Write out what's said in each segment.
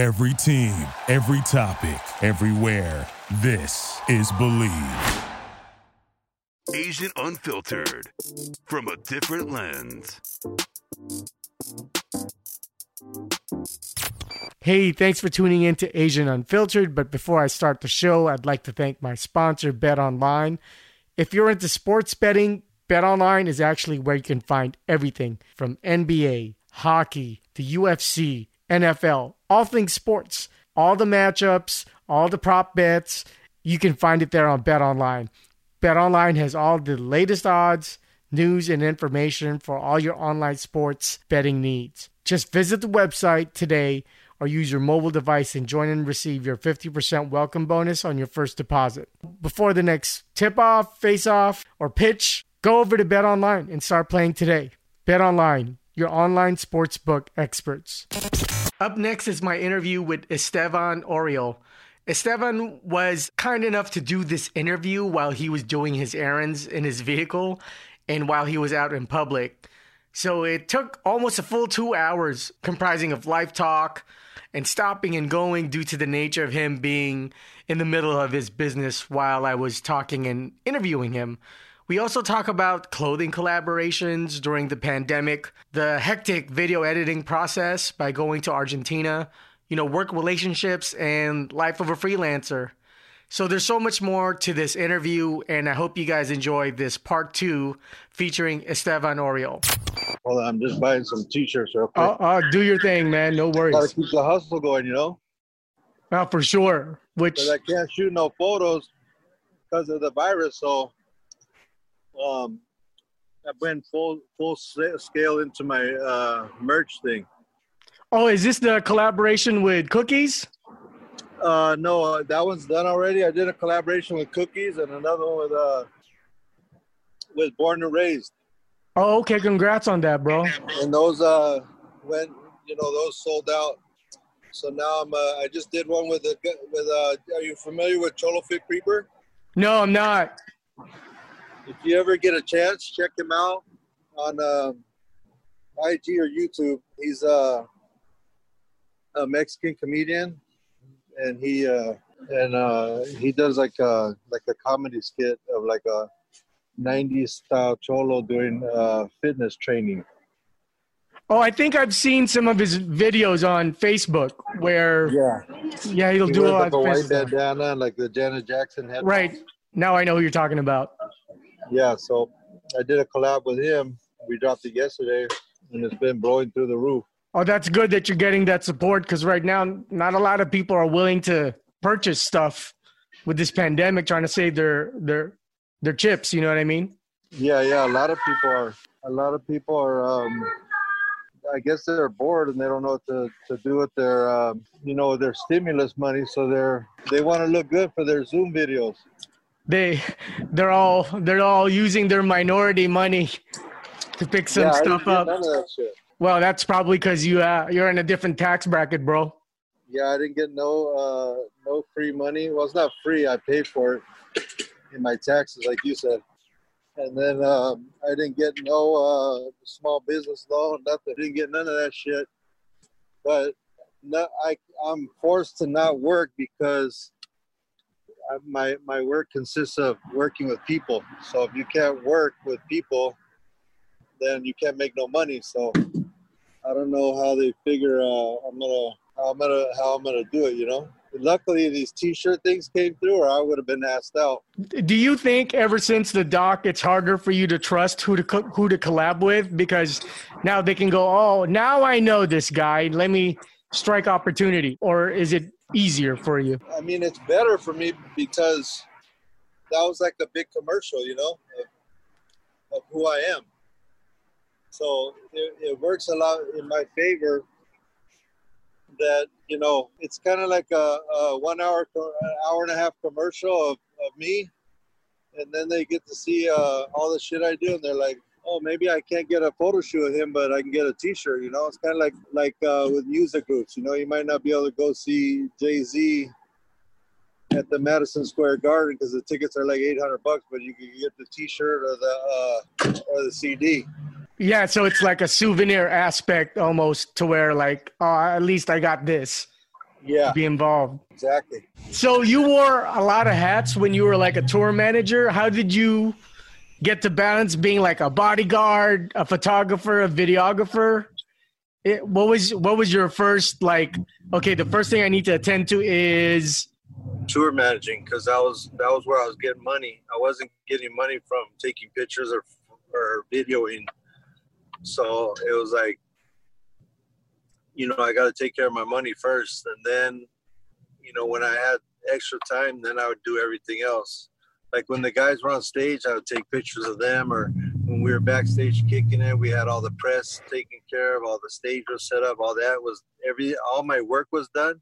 Every team, every topic, everywhere. This is Believe. Asian Unfiltered from a different lens. Hey, thanks for tuning in to Asian Unfiltered. But before I start the show, I'd like to thank my sponsor, Bet Online. If you're into sports betting, Bet Online is actually where you can find everything from NBA, hockey, the UFC, NFL, all things sports, all the matchups, all the prop bets. You can find it there on Bet Online. Bet Online has all the latest odds, news, and information for all your online sports betting needs. Just visit the website today or use your mobile device and join and receive your 50% welcome bonus on your first deposit. Before the next tip off, face off, or pitch, go over to Bet Online and start playing today. Bet Online, your online sportsbook experts. Up next is my interview with Estevan Oriol. Estevan was kind enough to do this interview while he was doing his errands in his vehicle and while he was out in public. So it took almost a full two hours, comprising of live talk and stopping and going due to the nature of him being in the middle of his business while I was talking and interviewing him. We also talk about clothing collaborations during the pandemic, the hectic video editing process by going to Argentina, you know, work relationships, and life of a freelancer. So there's so much more to this interview, and I hope you guys enjoy this part two featuring Estevan Oriol. Hold on, I'm just buying some t-shirts real quick. Uh, uh, do your thing, man. No worries. Gotta keep the hustle going, you know? Uh, for sure. Which, I can't shoot no photos because of the virus. So um, I went full full scale into my uh, merch thing. oh, is this the collaboration with Cookies? Uh, no, uh, that one's done already. I did a collaboration with Cookies and another one with uh, with Born and Raised, Oh, okay. Congrats on that, bro. and those uh, went you know those sold out. So now I'm uh, I just did one with the with uh, are you familiar with Cholo Fit Creeper? No, I'm not. If you ever get a chance, check him out on um, IG or YouTube. He's uh, a Mexican comedian, and he uh, and uh, he does like a like a comedy skit of like a '90s style cholo doing uh, fitness training. Oh, I think I've seen some of his videos on Facebook where, Yeah, yeah, he'll he do a lot like a of white fancy stuff. bandana, like the Janet Jackson head. Right. Now I know who you're talking about. Yeah, so I did a collab with him. We dropped it yesterday, and it's been blowing through the roof. Oh, that's good that you're getting that support because right now, not a lot of people are willing to purchase stuff with this pandemic, trying to save their their their chips. You know what I mean? Yeah, yeah. A lot of people are. A lot of people are. Um, I guess they're bored and they don't know what to, to do with their, um, you know, their stimulus money. So they're they want to look good for their Zoom videos. They they're all they're all using their minority money to pick some yeah, stuff up. That. Well, that's probably because you uh, you're in a different tax bracket, bro. Yeah, I didn't get no uh, no free money. Well, it's not free. I paid for it in my taxes, like you said. And then um, I didn't get no uh, small business loan, nothing. Didn't get none of that shit. But no, I I'm forced to not work because my my work consists of working with people. So if you can't work with people, then you can't make no money. So I don't know how they figure uh, I'm gonna how I'm gonna how I'm gonna do it. You know. Luckily, these T-shirt things came through, or I would have been asked out. Do you think ever since the doc, it's harder for you to trust who to co- who to collab with because now they can go, oh, now I know this guy. Let me strike opportunity, or is it easier for you? I mean, it's better for me because that was like a big commercial, you know, of, of who I am. So it, it works a lot in my favor. That you know, it's kind of like a, a one hour, hour and a half commercial of, of me, and then they get to see uh, all the shit I do, and they're like, "Oh, maybe I can't get a photo shoot with him, but I can get a T-shirt." You know, it's kind of like like uh, with music groups. You know, you might not be able to go see Jay Z at the Madison Square Garden because the tickets are like 800 bucks, but you can get the T-shirt or the uh, or the CD. Yeah, so it's like a souvenir aspect almost to where like, oh, at least I got this. Yeah, be involved. exactly. So you wore a lot of hats when you were like a tour manager. How did you get to balance being like a bodyguard, a photographer, a videographer? It, what was what was your first like? Okay, the first thing I need to attend to is Tour managing because that was that was where I was getting money. I wasn't getting money from taking pictures or or videoing. So it was like, you know, I got to take care of my money first, and then, you know, when I had extra time, then I would do everything else. Like when the guys were on stage, I would take pictures of them, or when we were backstage kicking it, we had all the press taken care of, all the stage was set up, all that was every all my work was done.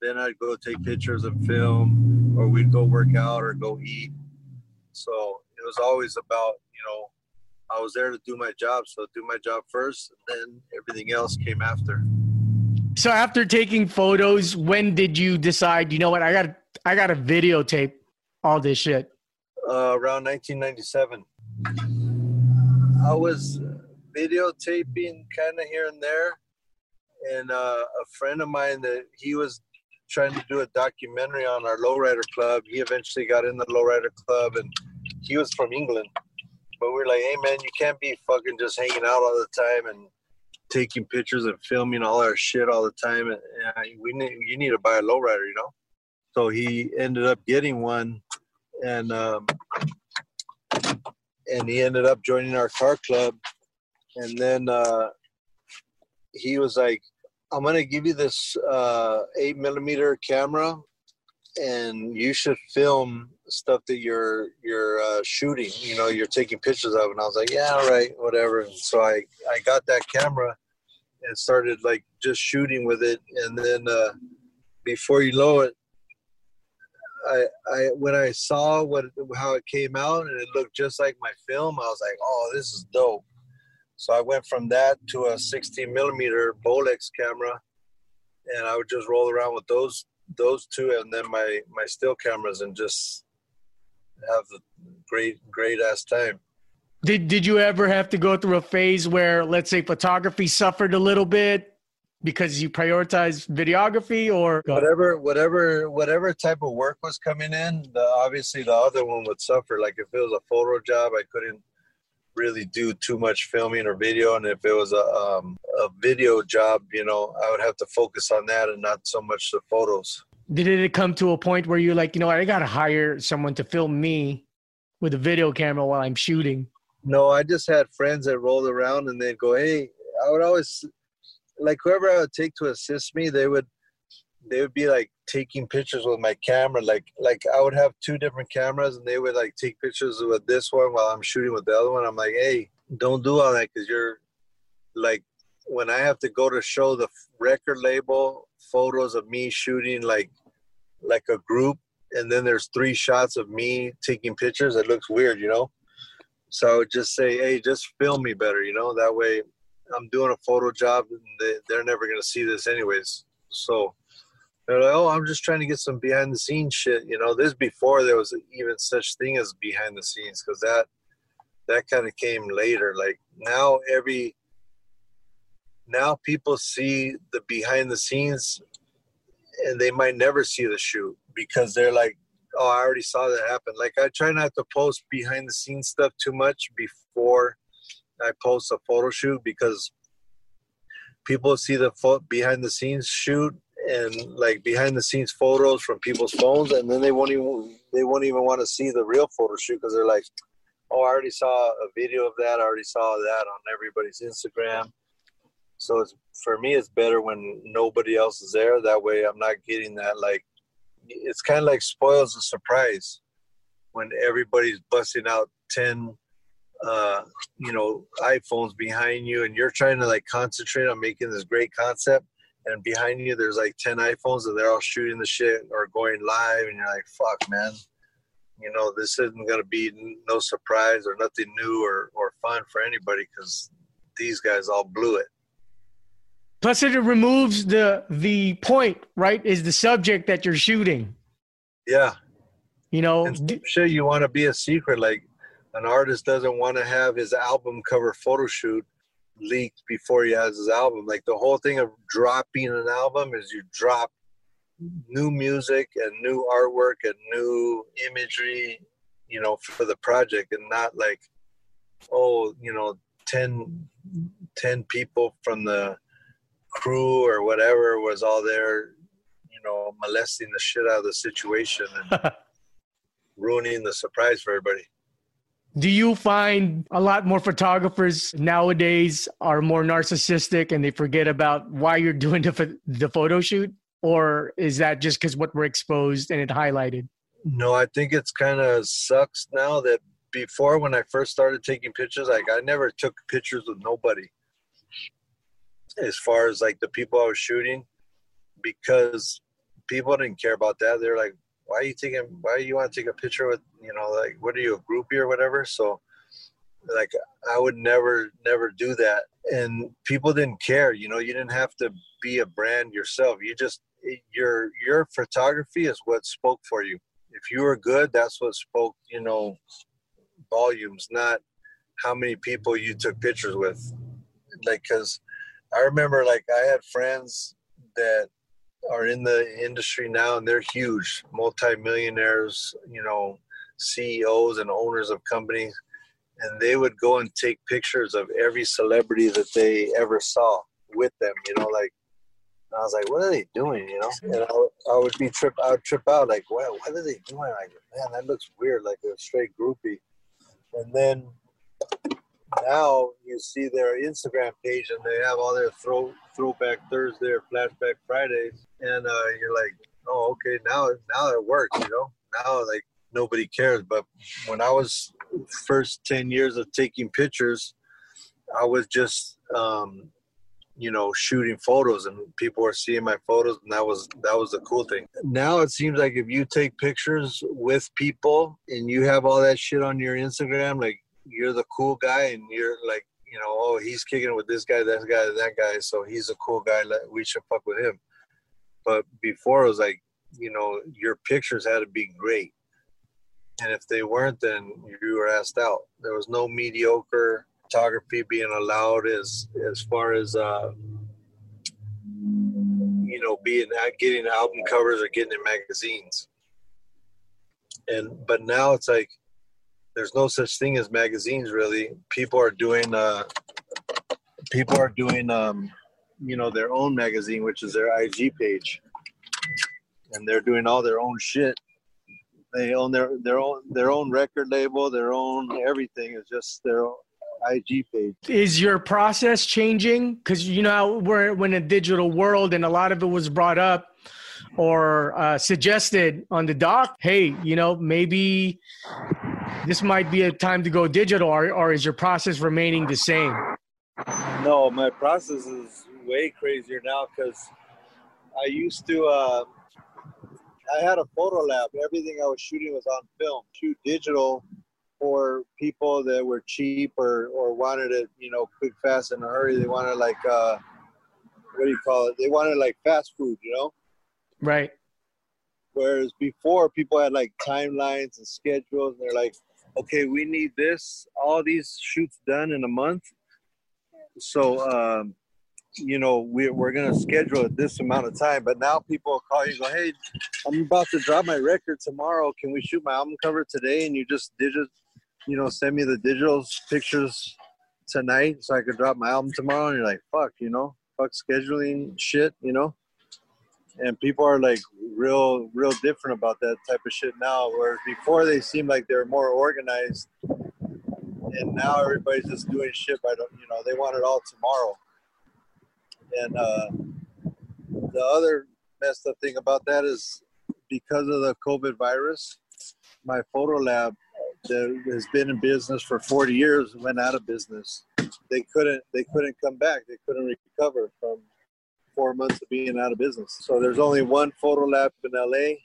Then I'd go take pictures and film, or we'd go work out or go eat. So it was always about, you know, I was there to do my job, so do my job first, and then everything else came after. so after taking photos, when did you decide, you know what, I got I got to videotape all this shit? Uh, around 1997. I was videotaping kind of here and there, and uh, a friend of mine that he was trying to do a documentary on our lowrider club. He eventually got in the lowrider club, and he was from England. But we we're like, hey man, you can't be fucking just hanging out all the time and taking pictures and filming all our shit all the time. And, and we need you need to buy a lowrider, you know. So he ended up getting one and um, and he ended up joining our car club. And then uh, he was like, "I'm gonna give you this uh, eight millimeter camera, and you should film stuff that you're you're uh, shooting. You know, you're taking pictures of." And I was like, "Yeah, all right, whatever." And so I I got that camera and started like just shooting with it, and then uh, before you know it, I, I when I saw what how it came out and it looked just like my film, I was like, "Oh, this is dope." So I went from that to a 16 millimeter Bolex camera, and I would just roll around with those those two, and then my my still cameras, and just have a great great ass time. Did did you ever have to go through a phase where let's say photography suffered a little bit because you prioritize videography or whatever whatever whatever type of work was coming in the obviously the other one would suffer. Like if it was a photo job i couldn't really do too much filming or video. And if it was a um, a video job you know i would have to focus on that and not so much the photos. Did it come to a point where you're like you know i gotta hire someone to film me with a video camera while i'm shooting? No i just had friends that rolled around and they'd go hey i would always like whoever I would take to assist me, they would they would be like taking pictures with my camera. Like like I would have two different cameras, and they would like take pictures with this one while I'm shooting with the other one. I'm like, hey, don't do all that because you're like when I have to go to show the record label photos of me shooting like like a group and then there's three shots of me taking pictures it looks weird you know so i would just say hey just film me better you know that way I'm doing a photo job and they, they're never going to see this anyways. So they're like, oh, I'm just trying to get some behind the scenes shit. You know, this before there was even such thing as behind the scenes because that that kind of came later. Like now, every now people see the behind the scenes, and they might never see the shoot because they're like, oh, I already saw that happen. Like I try not to post behind the scenes stuff too much before I post a photo shoot because people see the fo- behind the scenes shoot and like behind the scenes photos from people's phones, and then they won't even they won't even want to see the real photo shoot because they're like, oh, I already saw a video of that. I already saw that on everybody's Instagram. So it's for me, it's better when nobody else is there. That way, I'm not getting that like. It's kind of like spoils the surprise when everybody's busting out ten uh, you know, iPhones behind you and you're trying to like concentrate on making this great concept and behind you there's like 10 iPhones and they're all shooting the shit or going live and you're like, fuck man, you know, this isn't going to be no surprise or nothing new or, or fun for anybody because these guys all blew it. Plus, it removes the the point, right? Is the subject that you're shooting. Yeah. You know, sure you want to be a secret. Like an artist doesn't want to have his album cover photo shoot leaked before he has his album. Like the whole thing of dropping an album is you drop new music and new artwork and new imagery, you know, for the project and not like, oh, you know, 10, 10 people from the crew or whatever was all there, you know, molesting the shit out of the situation and ruining the surprise for everybody. Do you find a lot more photographers nowadays are more narcissistic and they forget about why you're doing the, the photo shoot? Or is that just because what we're exposed and it highlighted? No, I think it's kind of sucks now that before when I first started taking pictures, like I never took pictures with nobody as far as like the people I was shooting because people didn't care about that. They're like, why are you taking why you want to take a picture with you know like what are you a groupie or whatever? So like i would never never do that. And people didn't care you know you didn't have to be a brand yourself. You just your your photography is what spoke for you. If you were good that's what spoke you know volumes not how many people you took pictures with. Like because i remember like i had friends that are in the industry now and they're huge multimillionaires you know ceos and owners of companies and they would go and take pictures of every celebrity that they ever saw with them you know like I was like, what are they doing? You know, and I, I would be trip, I would trip out like, well, what are they doing? Like, man, that looks weird, like a straight groupie. And then now you see their Instagram page and they have all their throw throwback Thursday or flashback Fridays, and uh, you're like, oh, okay, now now it works, you know. Now like nobody cares. But when I was first ten years of taking pictures, I was just um, you know shooting photos and people were seeing my photos and that was that was the cool thing now it seems like if you take pictures with people and you have all that shit on your instagram like you're the cool guy and you're like you know oh he's kicking with this guy that guy that guy so he's a cool guy we should fuck with him. But before it was like you know your pictures had to be great. And if they weren't then you were asked out. There was no mediocre photography being allowed as as far as uh you know being getting album covers or getting in magazines. And but now it's like there's no such thing as magazines really people are doing uh people are doing um you know their own magazine which is their ig page and they're doing all their own shit they own their their own their own record label their own everything is just their IG page. Is your process changing? Because you know we're, we're in a digital world, and a lot of it was brought up or uh, suggested on the doc. Hey, you know maybe this might be a time to go digital, or, or is your process remaining the same? No, my process is way crazier now because I used to. Uh, I had a photo lab. Everything I was shooting was on film. Shoot digital for people that were cheap or, or wanted it, you know, quick, fast, in a hurry. They wanted like, uh, what do you call it? They wanted like fast food, you know? Right. Whereas before, people had like timelines and schedules, and they're like, okay, we need this, all these shoots done in a month. So, um, you know, we, we're going to schedule it this amount of time. But now people call you go, hey, I'm about to drop my record tomorrow. Can we shoot my album cover today? And you just digit, you know, send me the digital pictures tonight so I could drop my album tomorrow. And you're like, fuck, you know, fuck scheduling shit, you know? And people are like real, real different about that type of shit now. Where before they seemed like they were more organized. And now everybody's just doing shit by, you know, they want it all tomorrow. And uh, the other messed up thing about that is because of the COVID virus, my photo lab that has been in business for 40 years went out of business. They couldn't they couldn't come back. They couldn't recover from four months of being out of business. So there's only one photo lab in LA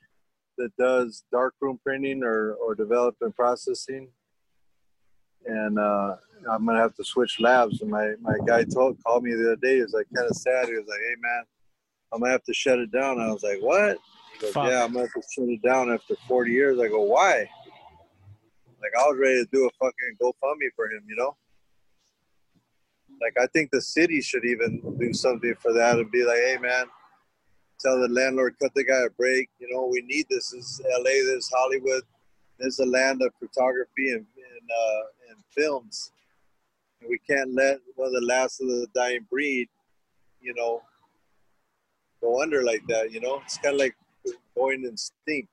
that does darkroom printing or, or development processing. And uh, I'm gonna have to switch labs. And my, my guy told called me the other day. He was like kind of sad. He was like, "Hey man, I'm gonna have to shut it down." I was like, "What?" He goes, "Yeah, I'm gonna have to shut it down after 40 years." I go, "Why?" Like I was ready to do a fucking GoFundMe for him, you know. Like I think the city should even do something for that and be like, "Hey man, tell the landlord, cut the guy a break. You know, we need this. This is LA. This is Hollywood. This is a land of photography and and, uh, and films. And we can't let one of the last of the dying breed, you know, go under like that. You know, it's kind of like going extinct.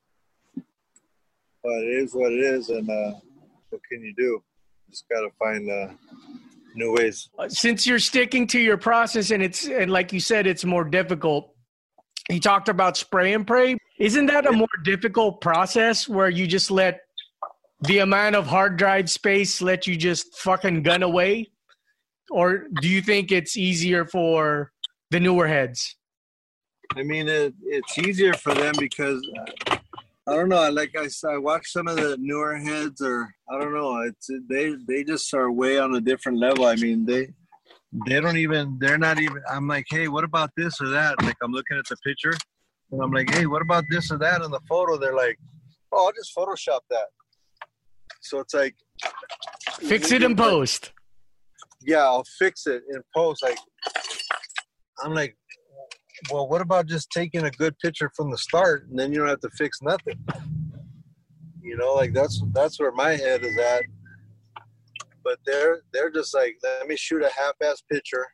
But it is what it is, and uh, what can you do? Just gotta find uh, new ways. Since you're sticking to your process, and it's and like you said, it's more difficult. He talked about spray and pray. Isn't that a more difficult process where you just let the amount of hard drive space let you just fucking gun away? Or do you think it's easier for the newer heads? I mean, it, it's easier for them because uh, I don't know. Like I, I watch some of the newer heads, or I don't know. It's they they just are way on a different level. I mean, they they don't even they're not even. I'm like, hey, what about this or that? Like I'm looking at the picture, and I'm like, hey, what about this or that in the photo? They're like, oh, I'll just Photoshop that. So it's like fix it in post. Yeah, I'll fix it in post. Like I'm like, well, what about just taking a good picture from the start and then you don't have to fix nothing? You know, like that's that's where my head is at. But they're they're just like, let me shoot a half-ass picture.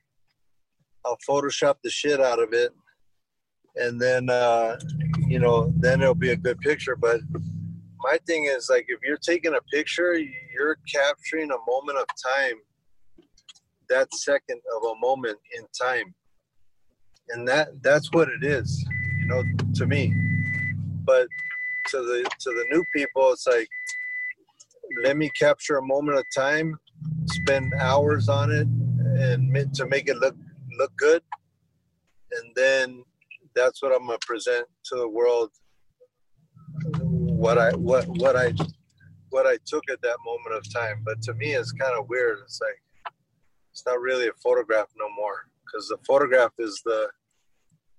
I'll Photoshop the shit out of it, and then uh, you know, then it'll be a good picture. But my thing is like, if you're taking a picture, you're capturing a moment of time. That second of a moment in time and that that's what it is you know to me. But to the to the new people it's like let me capture a moment of time spend hours on it and to make it look look good. And then that's what i'm going to present to the world what i what what i what i took at that moment of time. But to me it's kind of weird. It's like it's not really a photograph no more because the photograph is the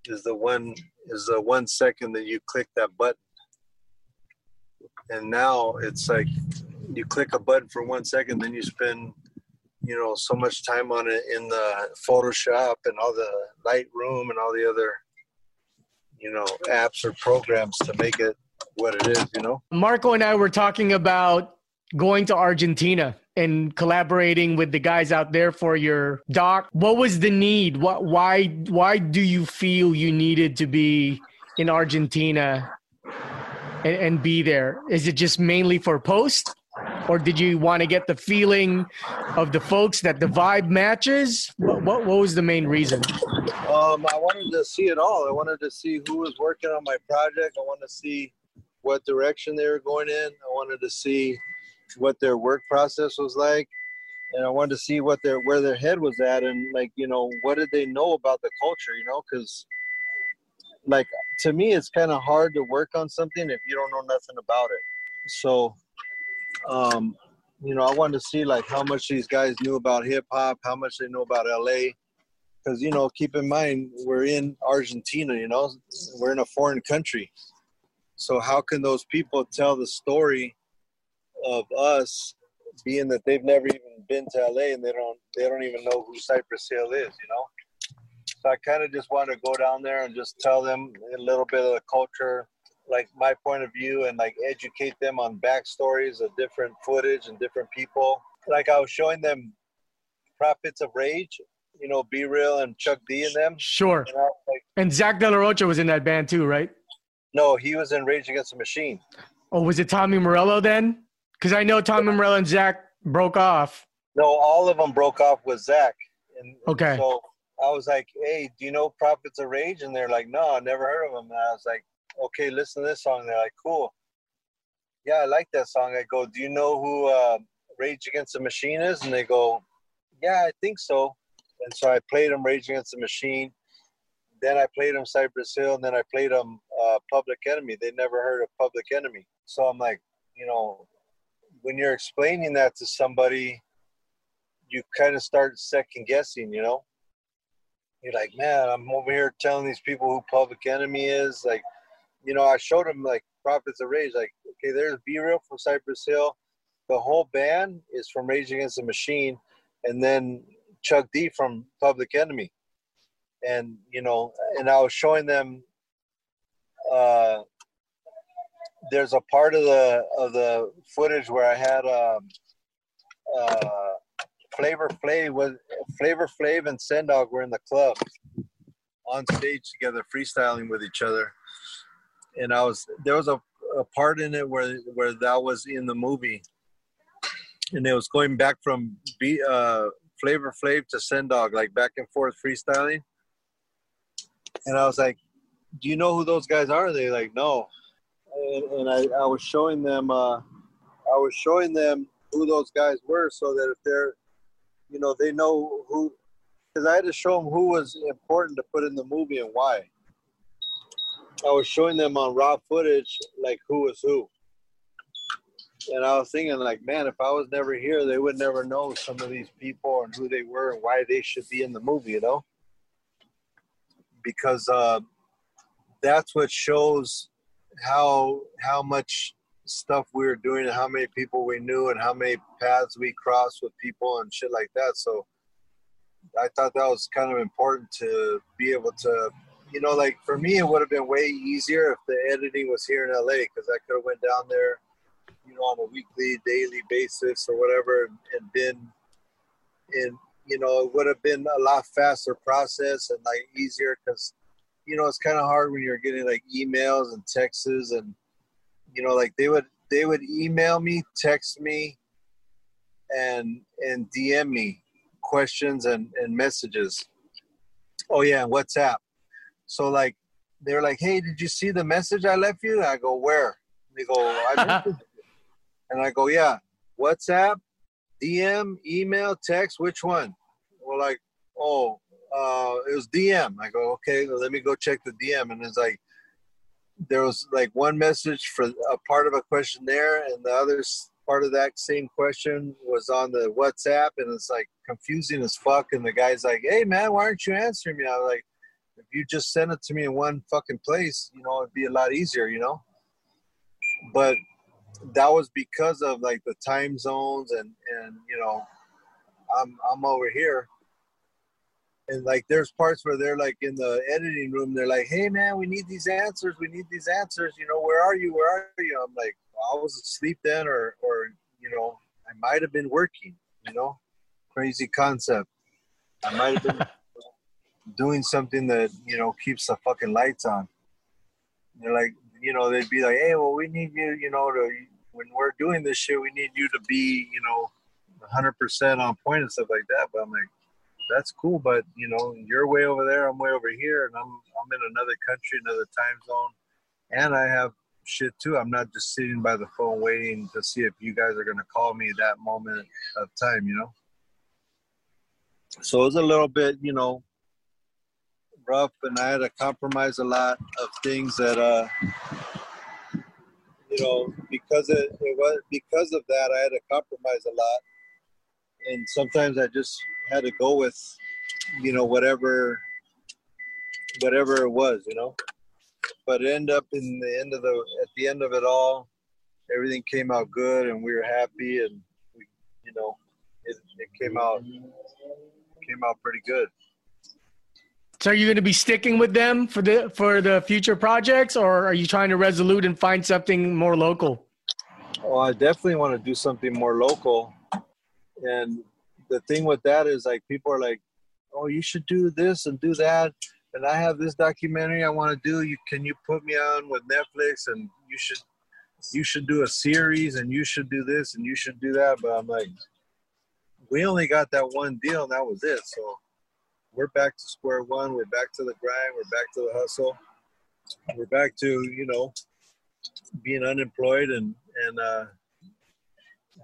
is the one is the one second that you click that button. And now it's like you click a button for one second then you spend you know so much time on it in the photoshop and all the lightroom and all the other you know apps or programs to make it what it is you know? Marco and i were talking about going to argentina and collaborating with the guys out there for your doc. What was the need? What why why do you feel you needed to be in Argentina and, and be there? Is it just mainly for post? Or did you want to get the feeling of the folks that the vibe matches? What, what, what was the main reason? Um, I wanted to see it all. I wanted to see who was working on my project. I wanted to see what direction they were going in. I wanted to see what their work process was like. And I wanted to see what their where their head was at and like you know what did they know about the culture you know? Because like to me it's kind of hard to work on something if you don't know nothing about it. So um you know I wanted to see like how much these guys knew about hip hop how much they know about LA because you know keep in mind we're in Argentina you know? We're in a foreign country. So how can those people tell the story of us being that they've never even been to LA and they don't they don't even know who Cypress Hill is, you know. So I kind of just want to go down there and just tell them a little bit of the culture, like my point of view, and like educate them on backstories of different footage and different people. Like I was showing them Prophets of Rage, you know, B-Real and Chuck D in them. Sure. Know, like, and Zack De La Rocha was in that band too, right? No, he was in Rage Against the Machine. Oh, was it Tommy Morello then? Because I know Tommy Morello and Zack broke off. No, all of them broke off with Zack. And, okay. So I was like, "Hey, do you know Prophets of Rage?" And they're like, "No, I never heard of them." And I was like, "Okay, listen to this song." And they're like, "Cool." Yeah, I like that song. I go, "Do you know who uh, Rage Against the Machine is?" And they go, "Yeah, I think so." And so I played them Rage Against the Machine. Then I played them Cypress Hill. And then I played them uh, Public Enemy. They never heard of Public Enemy. So I'm like, you know, when you're explaining that to somebody, you kind of start second guessing, you know? You're like, man, I'm over here telling these people who Public Enemy is. Like, you know, I showed them like Prophets of Rage. Like, okay, there's B-Real from Cypress Hill. The whole band is from Rage Against the Machine, and then Chuck D from Public Enemy. And you know, and I was showing them uh, there's a part of the of the footage where I had um, uh, Flavor Flav was Flavor Flav and Sen Dog were in the club on stage together, freestyling with each other, and I was there was a, a part in it where where that was in the movie, and it was going back from B, uh, Flavor Flav to Sen Dog, like back and forth freestyling, and I was like, "Do you know who those guys are?" They like, "No," and, and I, I was showing them uh, I was showing them who those guys were so that if they're you know they know who because I had to show them who was important to put in the movie and why. I was showing them on raw footage like who was who. And I was thinking like, man, if I was never here, they would never know some of these people and who they were and why they should be in the movie, you know? Because uh, that's what shows how how much stuff we were doing and how many people we knew and how many paths we crossed with people and shit like that. So I thought that was kind of important to be able to, you know, like for me, it would have been way easier if the editing was here in LA because I could have went down there, you know, on a weekly, daily basis or whatever and, and been in, you know, it would have been a lot faster process and like easier because, you know, it's kind of hard when you're getting like emails and texts and, you know, like they would they would email me, text me, and and DM me questions and and messages. Oh yeah, WhatsApp. So like they're like, hey, did you see the message I left you? I go, where? They go, I and I go, yeah, WhatsApp, DM, email, text, which one? Well, like, oh, uh, it was DM. I go, okay, let me go check the DM. And it's like, there was like one message for a part of a question there, and the other part of that same question was on the whatsapp and it's like confusing as fuck and the guy's like hey man why aren't you answering me i was like if you just send it to me in one fucking place you know it'd be a lot easier you know but that was because of like the time zones and and you know i'm i'm over here and like there's parts where they're like in the editing room they're like hey man we need these answers we need these answers you know where are you where are you? I'm like well, i was asleep then or or you know i might have been working you know? Crazy concept. I might have been doing something that you know keeps the fucking lights on. They're like you know they'd be like hey well we need you you know to when we're doing this shit we need you to be you know 100% on point and stuff like that but i'm like that's cool. But you know, you're way over there, I'm way over here, and I'm I'm in another country, another time zone, and I have shit too. I'm not just sitting by the phone waiting to see if you guys are gonna call me that moment of time, you know. So it was a little bit, you know, rough, and I had to compromise a lot of things that, uh, you know, because it, it was because of that, I had to compromise a lot, and sometimes I just had to go with, you know, whatever, whatever it was, you know. But it ended up in the end of the at the end of it all, everything came out good, and we were happy, and we, you know, it, it came out came out pretty good. So are you going to be sticking with them for the for the future projects, or are you trying to resolute and find something more local? Well, I definitely want to do something more local, and the thing with that is like people are like, oh, you should do this and do that, and I have this documentary I want to do. You can you put me on with Netflix, and you should you should do a series, and you should do this, and you should do that. But I'm like, we only got that one deal, and that was it. So we're back to square one. We're back to the grind. We're back to the hustle. We're back to you know being unemployed and and uh,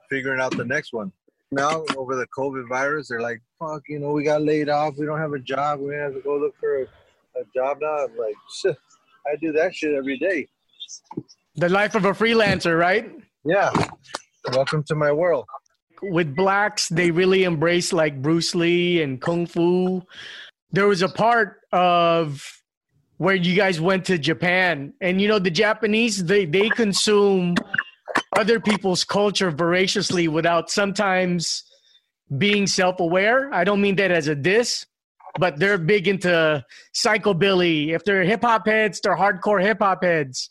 figuring out the next one now over the COVID virus, they're like, fuck, you know, we got laid off. We don't have a job. We have to go look for a, a job now. I'm like, shit, I do that shit every day. The life of a freelancer, right? Yeah. Welcome to my world. With blacks, they really embrace like Bruce Lee and Kung Fu. There was a part of where you guys went to Japan, and you know, the Japanese, they, they consume other people's culture voraciously without sometimes being self-aware. I don't mean that as a diss, but they're big into psychobilly. If they're hip hop heads, they're hardcore hip hop heads.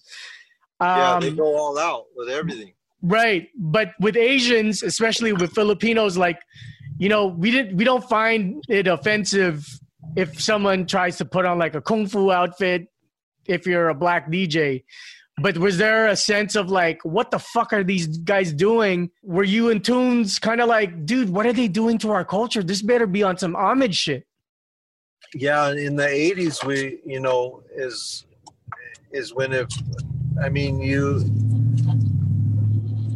yeah, Um, they go all out with everything. Right, but with Asians, especially with Filipinos, like you know, we didn't we don't find it offensive if someone tries to put on like a kung fu outfit if you're a black DJ. But was there a sense of like, what the fuck are these guys doing? Were you in tunes kind of like, dude, what are they doing to our culture? This better be on some homage shit. Yeah, in the '80s, we you know is is when if I mean you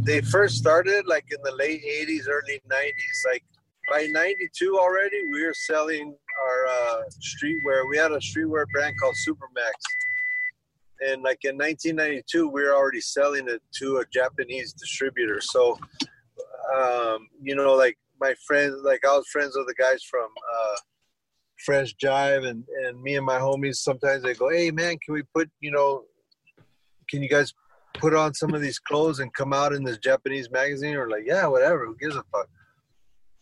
they first started like in the late '80s, early '90s. Like by '92 already, we were selling our uh, streetwear. We had a streetwear brand called Supermax, and like in 1992, we were already selling it to a Japanese distributor. So, um, you know, like my friends, like I was friends with the guys from. Uh, Fresh Jive and, and me and my homies sometimes they go, Hey man, can we put, you know, can you guys put on some of these clothes and come out in this Japanese magazine? Or like, yeah, whatever, who gives a fuck?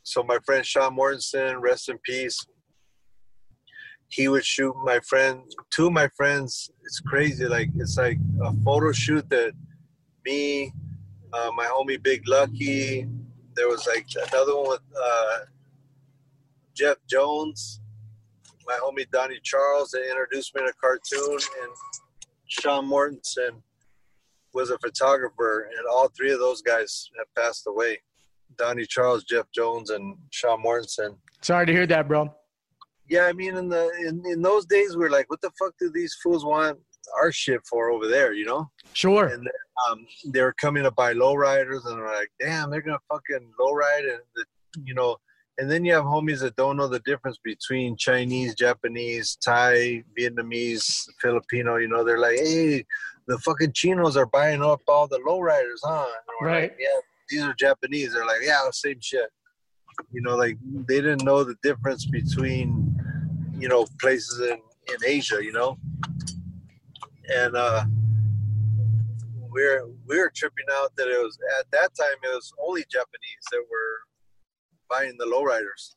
So my friend Shawn Mortensen, rest in peace. He would shoot my friend, two of my friends. It's crazy. Like it's like a photo shoot that me, uh, my homie Big Lucky. There was like another one with uh, Jeff Jones, my homie Donnie Charles. They introduced me to cartoon, and Shawn Mortensen was a photographer, and all three of those guys have passed away. Donnie Charles, Jeff Jones, and Shawn Mortensen. Sorry to hear that, bro. Yeah, I mean, in the in, in those days, we are like, what the fuck do these fools want our shit for over there? You know? Sure. And um, they were coming to buy lowriders, and they're like, damn, they're gonna fucking lowride, and the, you know. And then you have homies that don't know the difference between Chinese, Japanese, Thai, Vietnamese, Filipino. You know, they're like, hey, the fucking chinos are buying up all the lowriders, huh? Right. Like, yeah, these are Japanese. They're like, yeah, same shit. You know, like they didn't know the difference between, you know, places in in Asia. You know, and uh, we're we're tripping out that it was at that time it was only Japanese that were buying the lowriders,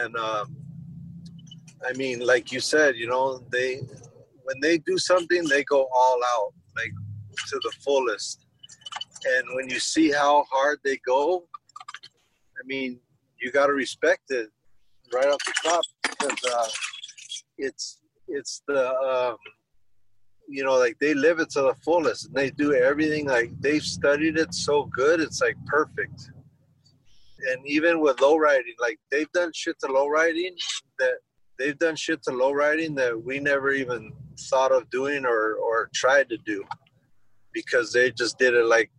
and um, I mean, like you said, you know, they when they do something, they go all out, like to the fullest. And when you see how hard they go, I mean, you got to respect it right off the top because uh, it's it's the um, you know like they live it to the fullest and they do everything like they've studied it so good it's like perfect. And even with low riding like they've done shit to low riding that they've done shit to low riding that we never even thought of doing or or tried to do because they just did it like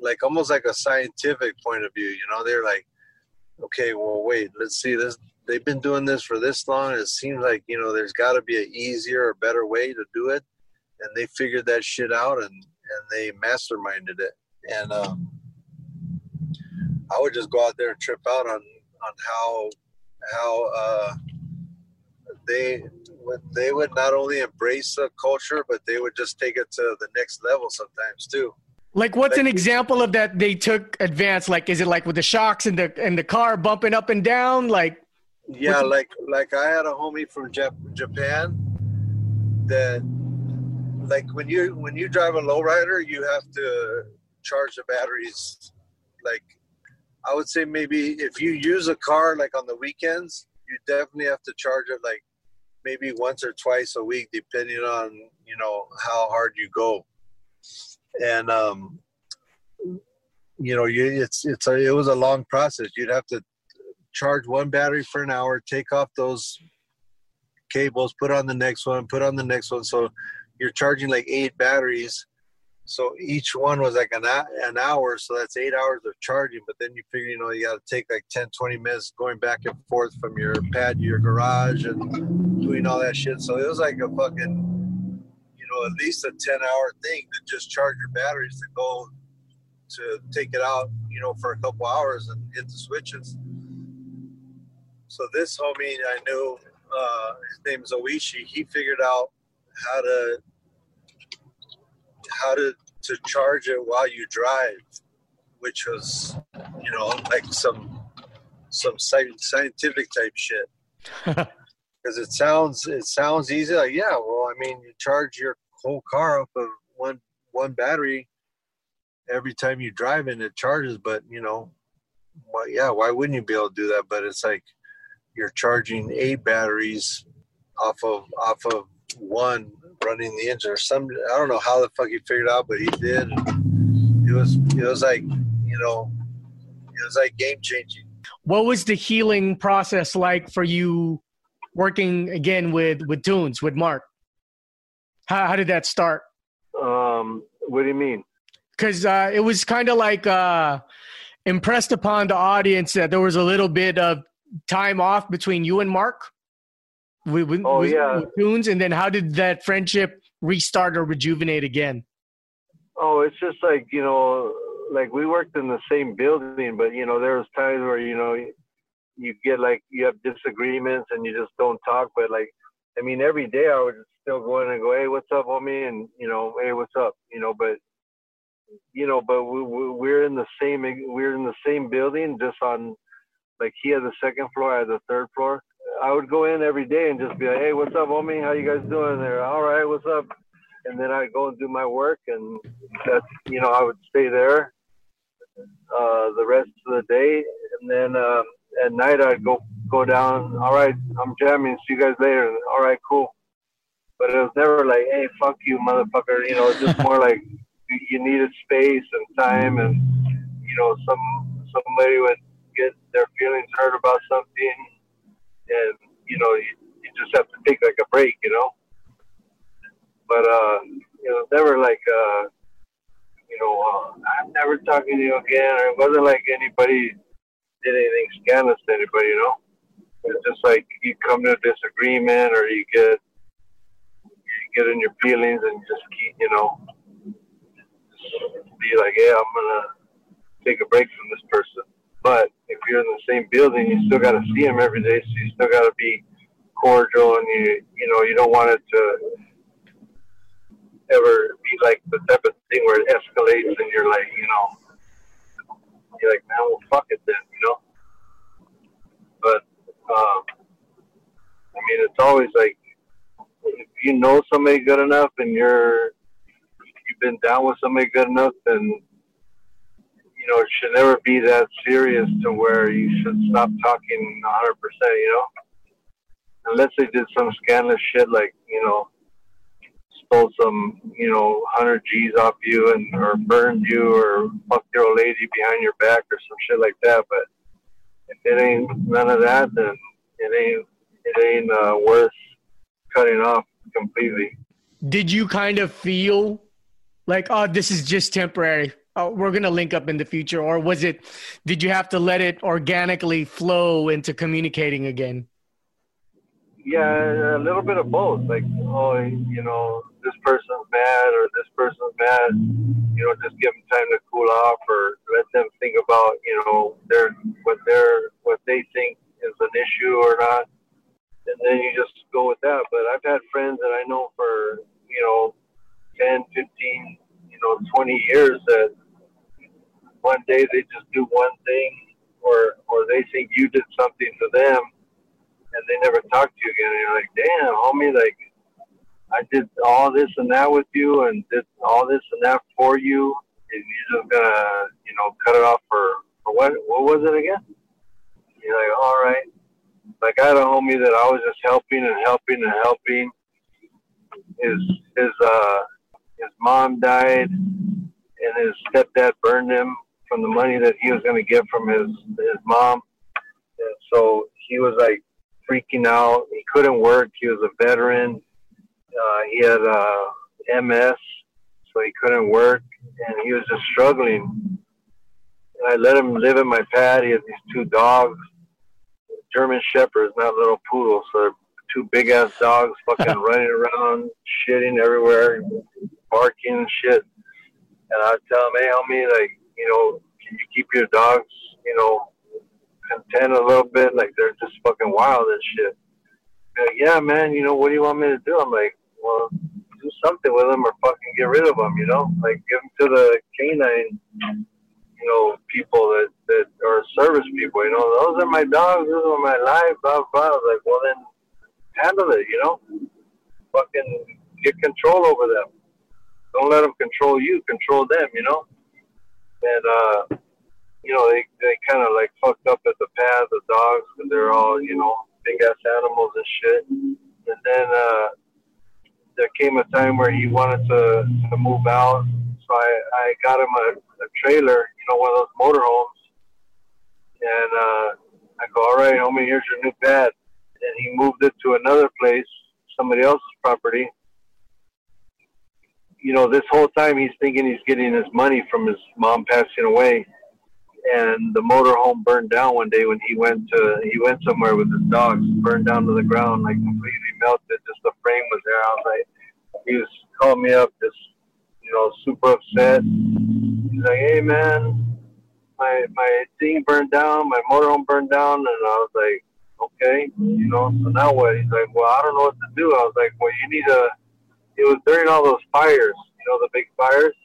like almost like a scientific point of view you know? They're like okay well wait let's see this they've been doing this for this long it seems like you know there's got to be an easier or better way to do it and they figured that shit out and and they masterminded it and um i would just go out there and trip out on on how how uh they would they would not only embrace the culture but they would just take it to the next level sometimes too Like, what's an example of that they took advance? Like, is it like with the shocks and the and the car bumping up and down? Like, Yeah, like like I had a homie from Jap- Japan that like when you when you drive a lowrider, you have to charge the batteries. Like I would say maybe if you use a car like on the weekends, you definitely have to charge it like maybe once or twice a week, depending on you know how hard you go. And um, you know, you it's it's a, it was a long process. You'd have to charge one battery for an hour, take off those cables, put on the next one, put on the next one. So you're charging like eight batteries. So each one was like an, an hour. So that's eight hours of charging. But then you figure, you know, you got to take like 10, 20 minutes going back and forth from your pad to your garage and doing all that shit. So it was like a fucking, you know, at least a 10 hour thing to just charge your batteries to go to take it out, you know, for a couple hours and hit the switches. So this homie I knew, uh, his name is Oishi. He figured out how to how to to charge it while you drive, which was you know like some some sci- scientific type shit. Because it sounds it sounds easy. Like yeah, well, I mean, you charge your whole car up of one one battery every time you drive and it charges. But you know, why, yeah, why wouldn't you be able to do that? But it's like you're charging eight batteries off of off of one running the engine or some. I don't know how the fuck he figured out, but he did. It was it was like you know, it was like game changing. What was the healing process like for you working again with with Tunes with Mark? How how did that start? Um, what do you mean? Because uh, it was kind of like uh, impressed upon the audience that there was a little bit of time off between you and Mark. With, with, Oh, with- yeah. with Tunes, and then how did that friendship restart or rejuvenate again? Oh, it's just like you know, like we worked in the same building, but you know, there was times where you know, you get like you have disagreements and you just don't talk. But like, I mean, every day I would still go in and go, "Hey, what's up, homie?" And you know, "Hey, what's up?" You know, but you know, but we, we we're in the same we're in the same building, just on like he had the second floor, I had the third floor. I would go in every day and just be like, "Hey, what's up, homie? How you guys doing there? All right, what's up?" And then I'd go and do my work, and that's you know I would stay there uh, the rest of the day, and then uh, at night I'd go go down. All right, I'm jamming. See you guys later. All right, cool. But it was never like, "Hey, fuck you, motherfucker." You know, it's just more like you, needed space and time, and you know, some somebody would their feelings hurt about something, and you know, you, you just have to take like a break, you know. But uh, you know, never like uh, you know, uh, I'm never talking to you again. Or it wasn't like anybody did anything scandalous to anybody, you know. It's just like you come to a disagreement, or you get you get in your feelings, and just keep, you know, be like, yeah, I'm gonna take a break from this person. But if you're in the same building, you still got to see them every day, so you still got to be cordial, and you you know you don't want it to ever be like the type of thing where it escalates, and you're like, you know, you're like, man, well, fuck it then, you know. But um, I mean, it's always like if you know somebody good enough, and you're you've been down with somebody good enough, then you know it should never be that serious to where you should stop talking 100 percent, you know. Unless they did some scandalous shit like you know stole some you know 100 G's off you and or burned you or fucked your old lady behind your back or some shit like that. But if it ain't none of that, then it ain't it ain't uh, worth cutting off completely. Did you kind of feel like, oh, this is just temporary? Oh, we're gonna link up in the future, or was it? Did you have to let it organically flow into communicating again? Yeah, a little bit of both. Like, oh, you know, this person's mad or this person's mad. You know, just give them time to cool off or let them think about, you know, their what their what they think is an issue or not. And then you just go with that. But I've had friends that I know for, you know, 10, 15, you know, 20 years that one day they just do one thing or or they think you did something to them and they never talk to you again. And you're like, damn, homie, like I did all this and that with you, and did all this and that for you, and you're just gonna, you know, cut it off for for what? What was it again? You're like, all right. Like I had a homie that I was just helping and helping and helping. His his uh his mom died, and his stepdad burned him from the money that he was gonna get from his his mom. And so he was like freaking out. He couldn't work. He was a veteran. Uh, he had uh, MS, so he couldn't work, and he was just struggling. And I let him live in my pad. He had these two dogs, German shepherds, not little poodles. So they're two big ass dogs, fucking running around, shitting everywhere, barking and shit. And I'd tell him, hey, homie, like, you know, can you keep your dogs, you know, content a little bit. Like they're just fucking wild and shit. Like, yeah, man. You know what do you want me to do? I'm like, well, do something with them or fucking get rid of them. You know, like give them to the canine. You know, people that that are service people. You know, those are my dogs. Those are my life. Blah blah. Like, well then, handle it. You know, fucking get control over them. don't let them control you. Control them. You know. And uh, you know they they kind of like fucked up at the path the dogs because they're all you know big ass animals and shit. And then uh, there came a time where he wanted to, to move out, so I, I got him a, a trailer, you know, one of those motorhomes. And uh, I go, all right, homie, here's your new pad. And he moved it to another place, somebody else's property. You know, this whole time he's thinking he's getting his money from his mom passing away. And the motorhome burned down one day when he went to he went somewhere with his dogs, burned down to the ground, like completely melted. Just the frame was there. I was like, he was calling me up, just you know, super upset. He's like, "Hey, man, my my thing burned down, my motorhome burned down," and I was like, "Okay, you know, so now what?" He's like, "Well, I don't know what to do." I was like, "Well, you need to." It was during all those fires, you know, the big fires.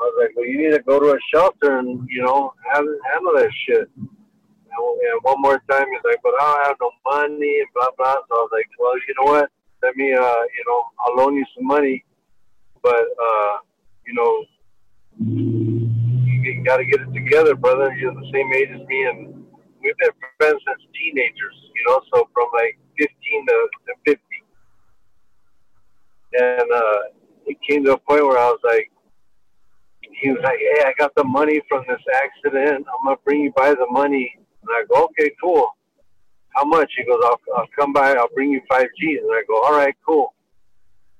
I was like, "Well, you need to go to a shelter and you know, have handle that shit." And one more time, he's like, "But I don't have no money," and blah blah. So I was like, "Well, you know what? Let me, uh, you know, I'll loan you some money, but uh, you know, you got to get it together, brother. You're the same age as me, and we've been friends since teenagers. You know, so from like 15 to, to 50, and uh, it came to a point where I was like, he was like, "Hey, I got the money from this accident. I'm gonna bring you by the money." And I go, "Okay, cool. How much?" He goes, "I'll, I'll come by. I'll bring you five G's." And I go, "All right, cool."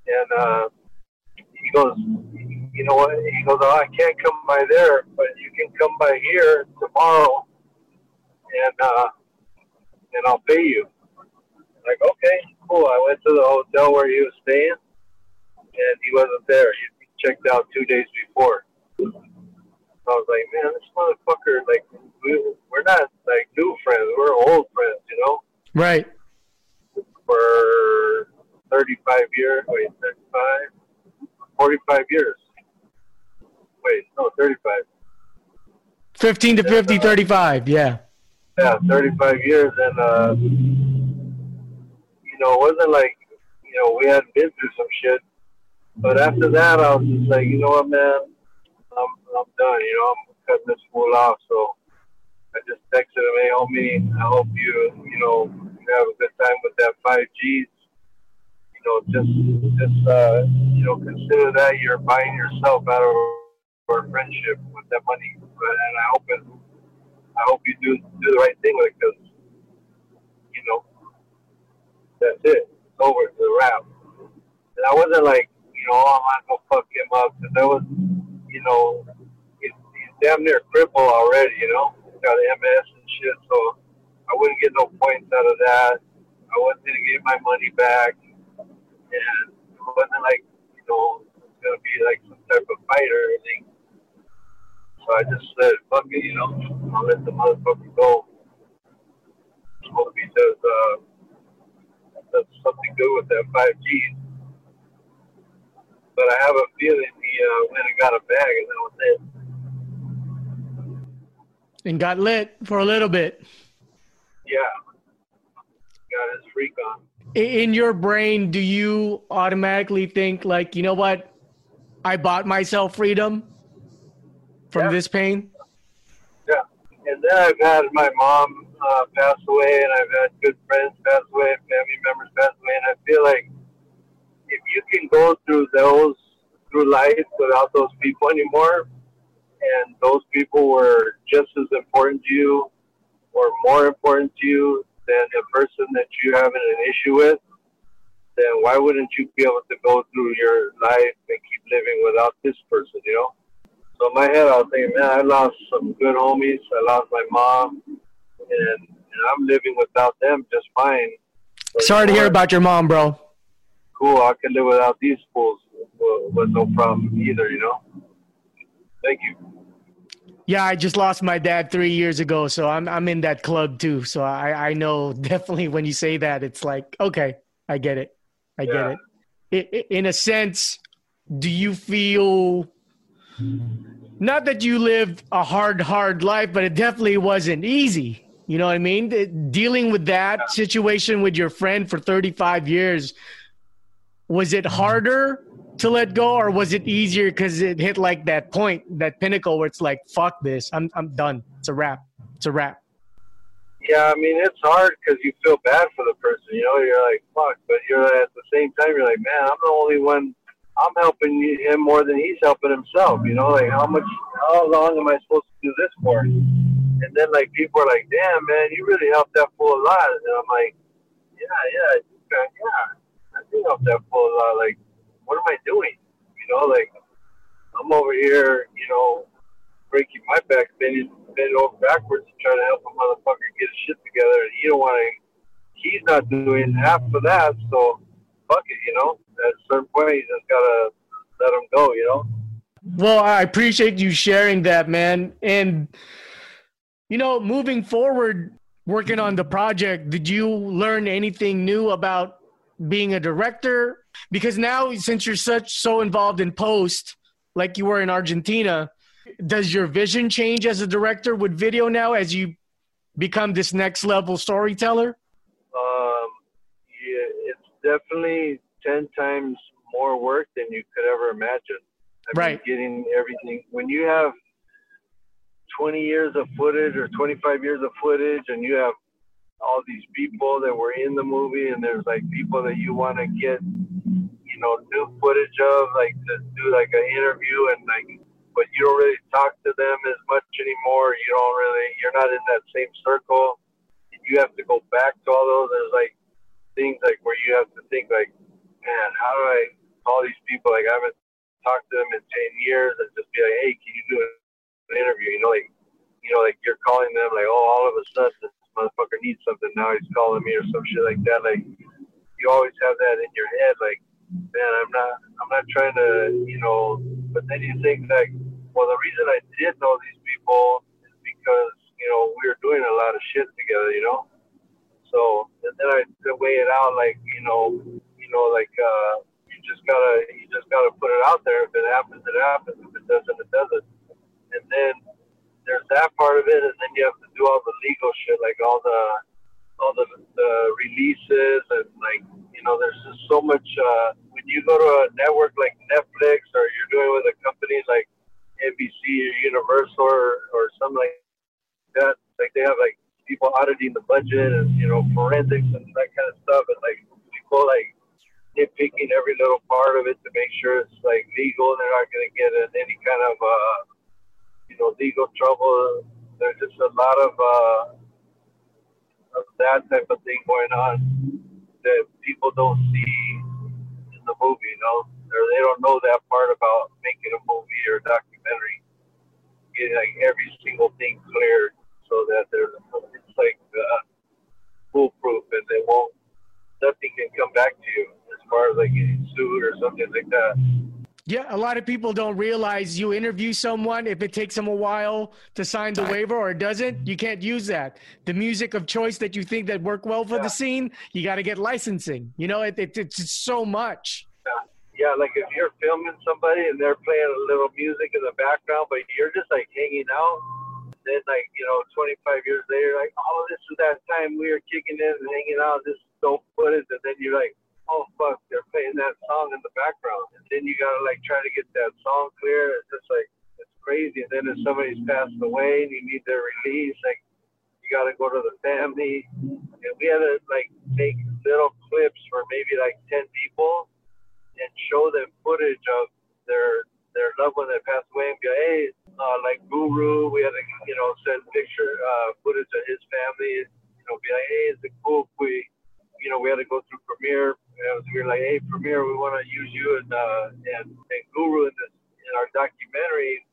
And uh, he goes, "You know what?" He goes, "Oh, I can't come by there, but you can come by here tomorrow, and uh, and I'll pay you." I'm like, okay, cool. I went to the hotel where he was staying, and he wasn't there. He checked out two days before. So I was like, man, this motherfucker, like, we, we're not like new friends. We're old friends, you know, Right. for 35 years. Wait, 35? 45 years. Wait, no, 35. 15 to 50, 35. Yeah. Yeah, 35 years. And, uh, you know, it wasn't like, you know, we hadn't been through some shit. But after that, I was just like, you know what, man, I'm, I'm done. You know, I'm cutting this fool off. So I just texted him, hey, homie, I hope you, you know, have a good time with that 5Gs. You know, just, just, uh, you know, consider that you're buying yourself out of our friendship with that money. And I hope it, I hope you do do the right thing it because, you know, that's it. It's over. It's a wrap. And I wasn't like, you know, I'm not gonna fuck him up because that was, you know, he's, he's damn near crippled already. You know, he's got MS and shit. So I wouldn't get no points out of that. I wasn't gonna get my money back, and it wasn't like, you know, it's gonna be like some type of fight or anything. So I just said, fuck it, you know, I'll let the motherfucker go. Hope he does, uh, does something good with that 5G. But I have a feeling he uh, went and got a bag and that was it. And got lit for a little bit. Yeah. Got his freak on. In your brain, do you automatically think, like, you know what? I bought myself freedom from Yeah. this pain? Yeah. And then I've had my mom uh, pass away, and I've had good friends pass away, and family members pass away, and I feel like if you can go through those through life without those people anymore, and those people were just as important to you, or more important to you than the person that you're having an issue with, then why wouldn't you be able to go through your life and keep living without this person? You know. So in my head, I was thinking, man, I lost some good homies. I lost my mom, and, and I'm living without them just fine. So, Sorry to hear about your mom, bro. Cool, I can live without these fools with, no problem either. You know. Thank you. Yeah, I just lost my dad three years ago, so I'm I'm in that club too. So I I know definitely when you say that, it's like okay, I get it, I get Yeah. it. I- I- In a sense, do you feel not that you lived a hard hard life, but it definitely wasn't easy. You know what I mean? Dealing with that situation with your friend for 35 years, was it mm-hmm. harder to let go, or was it easier because it hit like that point, that pinnacle where it's like, fuck this, I'm I'm done. It's a wrap. It's a wrap. Yeah, I mean it's hard because you feel bad for the person. You know, you're like fuck, but you're at the same time you're like, man, I'm the only one. I'm helping him more than he's helping himself. You know, like how much, how long am I supposed to do this for? And then like people are like, damn man, you really helped that fool a lot. And I'm like, yeah, yeah, yeah, Help that fool a lot. Like, what am I doing? You know, like I'm over here, you know, breaking my back, bending, bending over backwards, trying to help a motherfucker get his shit together, and you don't want to. He's not doing half of that, so fuck it, you know. At a certain point, you just gotta let him go, you know. Well, I appreciate you sharing that, man. And you know, moving forward, working on the project, did you learn anything new about being a director? Because now, since you're such so involved in post, like you were in Argentina, does your vision change as a director with video now as you become this next level storyteller? Um, yeah, it's definitely ten times more work than you could ever imagine. I right. Mean, getting everything when you have 20 years of footage or 25 years of footage and you have all these people that were in the movie and there's like people that you want to get you know new footage of like to do like an interview and like but you don't really talk to them as much anymore. You don't really you're not in that same circle. You have to go back to all those there's like things like where you have to think like man how do i call these people? Like i haven't talked to them in 10 years and just be like hey some shit like that like you always have that in your head like man i'm not i'm not trying to you know but then you think like well the reason i did know these people is because you know we were doing a lot of shit together you know so and then i weigh it out like you know you know like uh you just gotta you just gotta put it out there if it happens it happens if it doesn't it doesn't and then there's that part of it, and then you have to do all the legal shit, like all the all the, the releases, and like you know, there's just so much. Uh, when you go to a network like Netflix, or you're doing with a company like NBC or Universal or, or something like that, like they have like people auditing the budget and you know forensics and that kind of stuff, and like people like nitpicking every little part of it to make sure it's like legal. They're not going to get in any kind of uh, you know, legal trouble. There's just a lot of, uh, of that type of thing going on that people don't see in the movie, you know, or they don't know that part about making a movie or a documentary. Getting like every single thing cleared so that there's it's like uh, foolproof and they won't nothing can come back to you as far as like getting sued or something like that. Yeah, a lot of people don't realize you interview someone. If it takes them a while to sign the waiver or it doesn't, you can't use that. The music of choice that you think that work well for Yeah. the scene, you got to get licensing. You know, it, it, it's just so much. Yeah. yeah, like if you're filming somebody and they're playing a little music in the background, but you're just like hanging out, then like you know, 25 years later, like oh, this is that time we were kicking in and hanging out. This is dope footage, and then you're like, oh fuck, they're playing that song in the background, and then you gotta like try to get that song clear. It's just like it's crazy. And then if somebody's passed away and you need their release, like you gotta go to the family, and we had to like make little clips for maybe like 10 people and show them footage of their their loved one that passed away and like, hey, uh, like Guru, we had to, you know, send picture uh, footage of his family, and, you know, be like, hey, is it cool we, you know, we had to go through Premier. We were like, hey, Premier, we want to use you and uh, and, Guru in this in our documentary.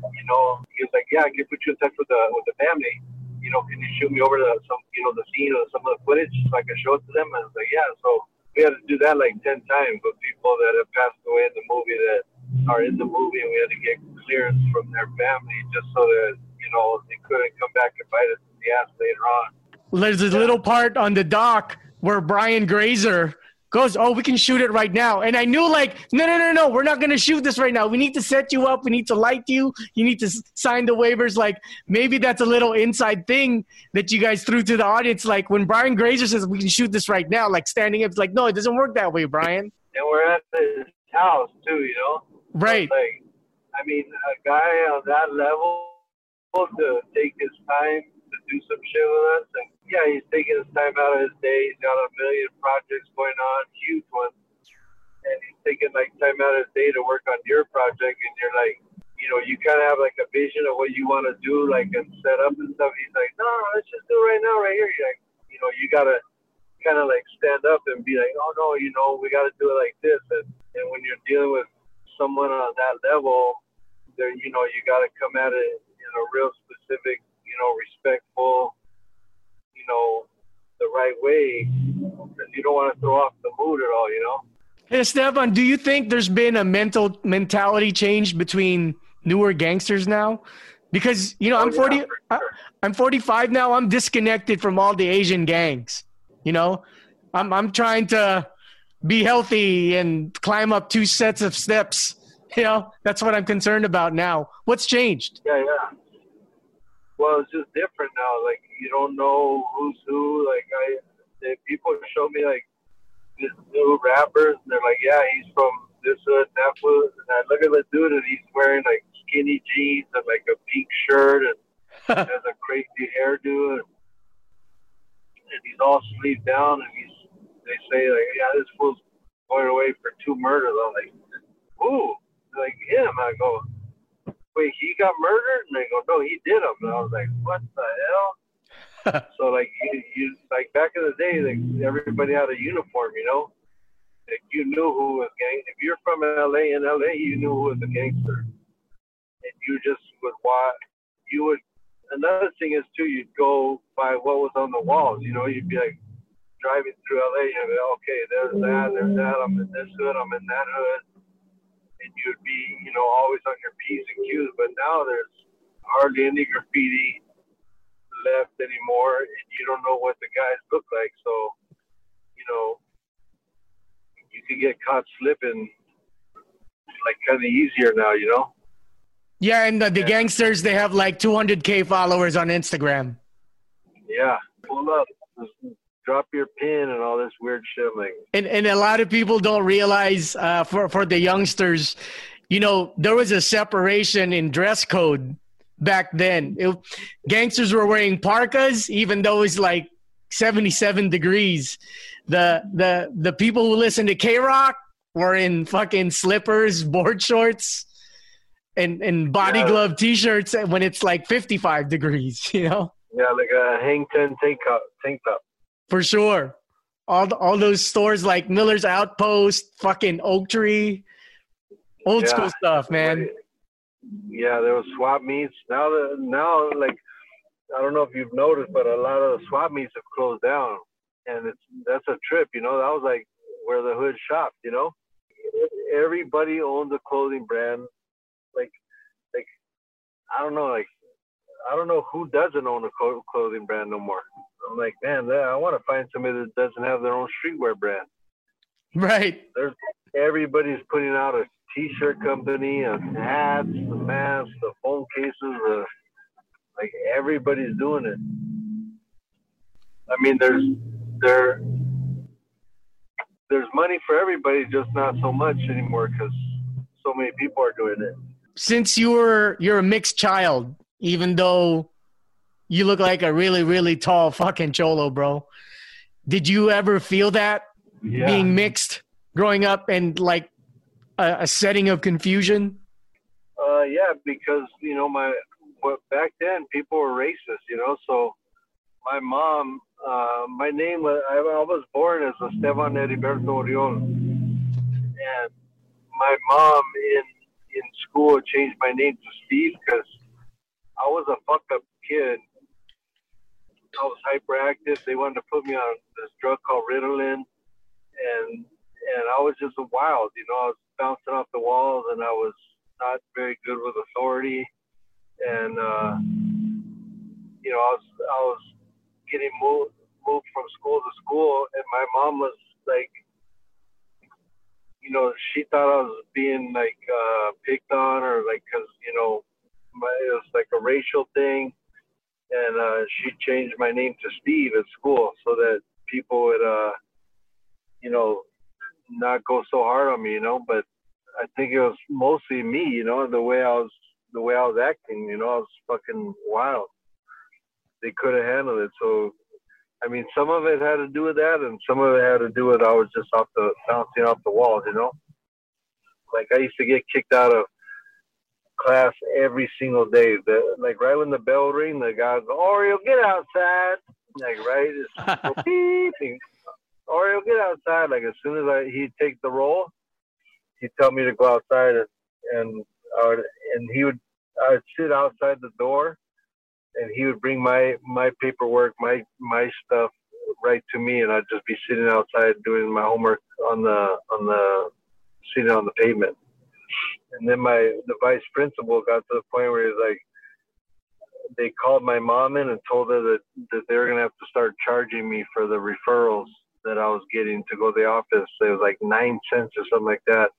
You know, he was like, yeah, I can put you in touch with the with the family. You know, can you shoot me over the some, you know, the scene or some of the footage so I can show it to them? And I was like, yeah. So we had to do that like ten times with people that have passed away in the movie that are in the movie, and we had to get clearance from their family just so that you know they couldn't come back and bite us in the ass later on. There's a little part on the doc where Brian Grazer goes, "Oh, we can shoot it right now," and I knew like, no, no, no, no, we're not gonna shoot this right now. We need to set you up. We need to light you. You need to sign the waivers. Like maybe that's a little inside thing that you guys threw to the audience. Like when Brian Grazer says we can shoot this right now, like standing up, it's like, no, it doesn't work that way, Brian. and we're at the house too, you know. Right. Like, I mean, a guy on that level to take his time to do some shit with us, and yeah, he's taking his time out of his day. He's got a million projects going on, huge ones, and he's taking like time out of his day to work on your project, and you're like, you know, you kind of have like a vision of what you want to do, like and set up and stuff. He's like, no, let's just do it right now, right here. You're like, you know, you gotta kind of like stand up and be like, oh no, you know, we got to do it like this. And, and when you're dealing with someone on that level, there, you know, you got to come at it in a real specific, you know, respectful, you know, the right way, because you don't want to throw off the mood at all, you know. Hey, Stefan, do you think there's been a mental mentality change between newer gangsters now? Because you know, oh, I'm Oh, yeah, 40, for I, sure. I'm 45 now. I'm disconnected from all the Asian gangs. You know, I'm I'm trying to be healthy and climb up two sets of steps. You know, that's what I'm concerned about now. What's changed? Yeah, yeah. Well, it's just different now. Like you don't know who's who. Like I, the people show me like this new rappers, and they're like, yeah, he's from this hood, that hood, and I look at the dude, and he's wearing like skinny jeans and like a pink shirt, and has a crazy hairdo, and, and he's all sleeved down, and he's. They say like, yeah, this fool's going away for two murders. I'm like, ooh, like him. I go, wait, he got murdered? And they go, no, he did them. And I was like, what the hell? so like you, you like back in the day, like everybody had a uniform, you know. Like you knew who was gang. If you're from LA, in LA, you knew who was a gangster, and you just would watch. You would. Another thing is too, you'd go by what was on the walls. You know, you'd be like driving through LA, and be, okay, there's that, there's that. I'm in this hood, I'm in that hood and you'd be, you know, always on your P's and Q's. But now there's hardly any graffiti left anymore, and you don't know what the guys look like. So, you know, you can get caught slipping like kind of easier now, you know? Yeah, and the, the gangsters they have like 200k followers on Instagram. Yeah. Pull up, drop your pin and all this weird shit. Like, and and a lot of people don't realize uh, for for the youngsters, you know, there was a separation in dress code back then. It, gangsters were wearing parkas, even though it's like seventy seven degrees. The the the people who listen to KROQ were in fucking slippers, board shorts, and and body Yeah. glove t shirts when it's like fifty five degrees. You know, yeah, like a hang ten tank top. Tank top. for sure. All the, all those stores like Miller's Outpost, fucking Oak Tree, old Yeah. school stuff, man. Yeah, there was swap meets. Now, the, now, like, I don't know if you've noticed, but a lot of the swap meets have closed down, and it's that's a trip. You know, that was like where the hood shopped. You know, everybody owns a clothing brand. Like, like, I don't know, like, I don't know who doesn't own a co- clothing brand no more. I'm like, man, I want to find somebody that doesn't have their own streetwear brand. Right. There's everybody's putting out a t-shirt company, a hats, the masks, the phone cases, the like everybody's doing it. I mean, there's there there's money for everybody, just not so much anymore because so many people are doing it. Since you were you're a mixed child, even though you look like a really really tall fucking cholo, bro. Did you ever feel that Yeah. being mixed growing up and like a, a setting of confusion? Uh, yeah, because you know my what back then people were racist, you know. So my mom, uh, my name was I, I was born as Esteban Heriberto Oriol, and my mom in in school changed my name to Steve because I was a fucked up kid. I was hyperactive. They wanted to put me on this drug called Ritalin, and and I was just wild. You know, I was bouncing off the walls, and I was not very good with authority, and uh, you know, I was I was getting moved moved from school to school, and my mom was like, you know, she thought I was being like uh, picked on, or like, cause you know, my, it was like a racial thing, and uh, she changed my name to Steve at school so that people would, uh, you know, not go so hard on me, you know, but I think it was mostly me, you know, the way I was the way I was acting, you know, I was fucking wild. They could have handled it. So I mean some of it had to do with that and some of it had to do with I was just off the bouncing off the walls, you know. Like I used to get kicked out of class every single day. The like right when the bell ring, the guy go, Oriol, get outside. Like right, it's beep. Oriol, get outside. Like as soon as I he'd take the roll, he'd tell me to go outside, and and I would, and he would I'd sit outside the door, and he would bring my my paperwork, my my stuff right to me, and I'd just be sitting outside doing my homework on the on the sitting on the pavement. And then my the vice principal got to the point where he's like, they called my mom in and told her that that they were gonna have to start charging me for the referrals that I was getting to go to the office. It was like nine cents or something like that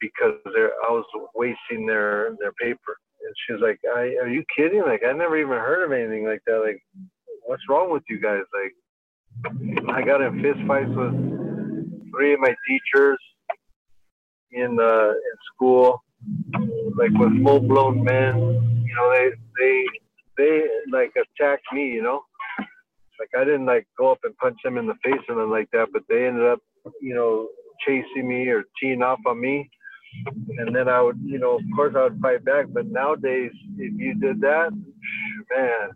because they're I was wasting their their paper. And she was like, I, "Are you kidding? Like I never even heard of anything like that. Like, what's wrong with you guys? Like, I got in fist fights with three of my teachers in uh, in school, like with full blown men. You know, they they they like attacked me. You know, like I didn't like go up and punch them in the face or anything like that, but they ended up, you know, chasing me or teeing off on me. And then I would, you know, of course I would fight back. But nowadays, if you did that, man,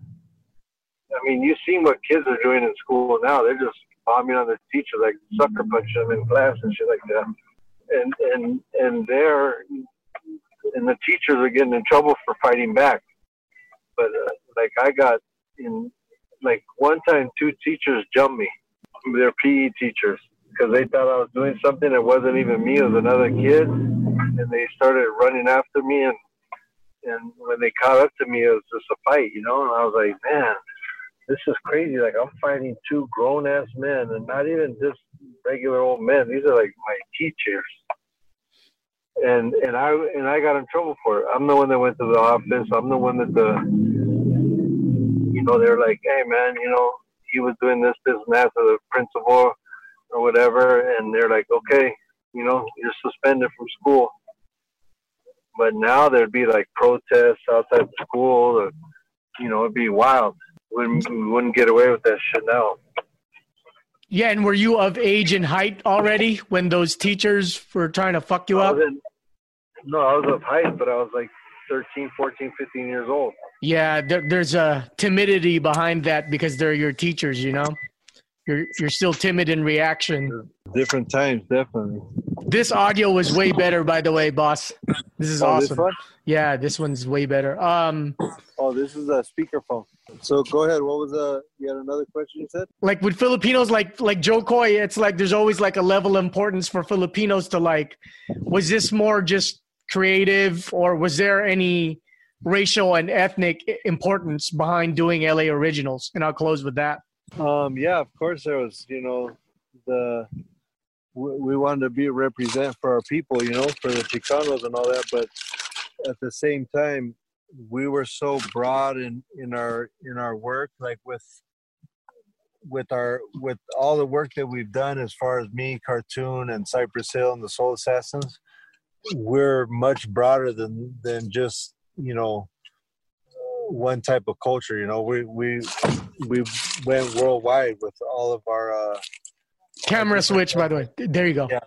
I mean, you've seen what kids are doing in school now. They're just bombing on their teacher, like sucker punching them in class and shit like that. And and and they're and the teachers are getting in trouble for fighting back. But uh, like I got in like one time two teachers jumped me, their PE teachers, because they thought I was doing something. that wasn't even me; it was another kid, and they started running after me. And and when they caught up to me, it was just a fight, you know. And I was like, man, this is crazy. Like I'm fighting two grown ass men, and not even just regular old men. These are like my teachers. And and I and I got in trouble for it. I'm the one that went to the office. I'm the one that the you know, they're like, hey, man, you know, he was doing this, this, and that to the principal or whatever. And they're like, okay, you know, you're suspended from school. But now there'd be like protests outside the school. Or, you know, it'd be wild. We wouldn't, we wouldn't get away with that shit now. Yeah, and were you of age and height already when those teachers were trying to fuck you up? In, no, I was of height, but I was like 13, 14, 15 years old. Yeah, there, there's a timidity behind that because they're your teachers, you know? You're, you're still timid in reaction. Different times, definitely. This audio was way better, by the way, boss. This is oh, awesome. This yeah, this one's way better. Um, oh, this is a speakerphone. So go ahead. What was the? You had another question you said? Like with Filipinos, like like Jo Koy, it's like there's always like a level of importance for Filipinos to like. Was this more just creative, or was there any racial and ethnic importance behind doing LA Originals? And I'll close with that. Um, yeah, of course there was. You know, the we wanted to be a represent for our people, you know, for the Chicanos and all that. But at the same time, we were so broad in in our in our work, like with with our with all the work that we've done as far as me, cartoon, and Cypress Hill and the Soul Assassins. We're much broader than than just you know one type of culture. You know, we we we went worldwide with all of our uh, camera switch. By the way, there you go. Yeah,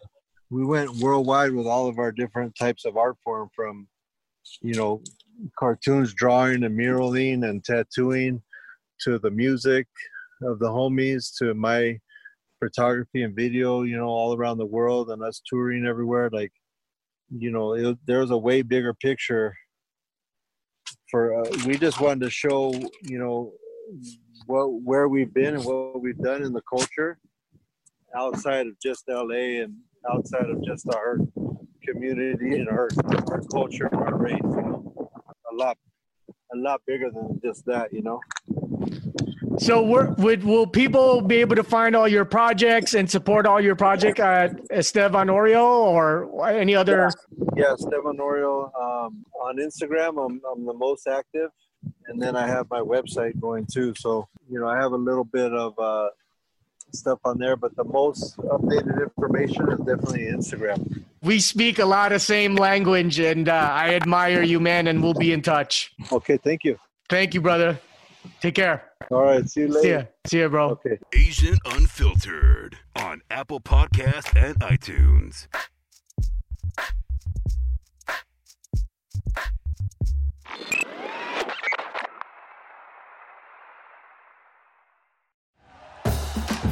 we went worldwide with all of our different types of art form, from you know cartoons, drawing, and muraling, and tattooing, to the music of the homies, to my photography and video. You know, all around the world, and us touring everywhere. Like, you know, it, there was a way bigger picture for uh, we just wanted to show you know what where we've been and what we've done in the culture outside of just LA and outside of just our community and our our culture and our race. You know, a lot a lot bigger than just that. You know. So, would will people be able to find all your projects and support all your project at Estevan Oriol or any other? Yeah, yeah Estevan Oriol um, on Instagram. I'm I'm the most active, and then I have my website going too. So you know, I have a little bit of uh, stuff on there, but the most updated information is definitely Instagram. We speak a lot of same language, and uh, I admire you, man. And we'll be in touch. Okay, thank you. Thank you, brother. Take care. All right, see you later. See ya. See ya, bro. Okay. Asian Unfiltered on Apple Podcast and iTunes.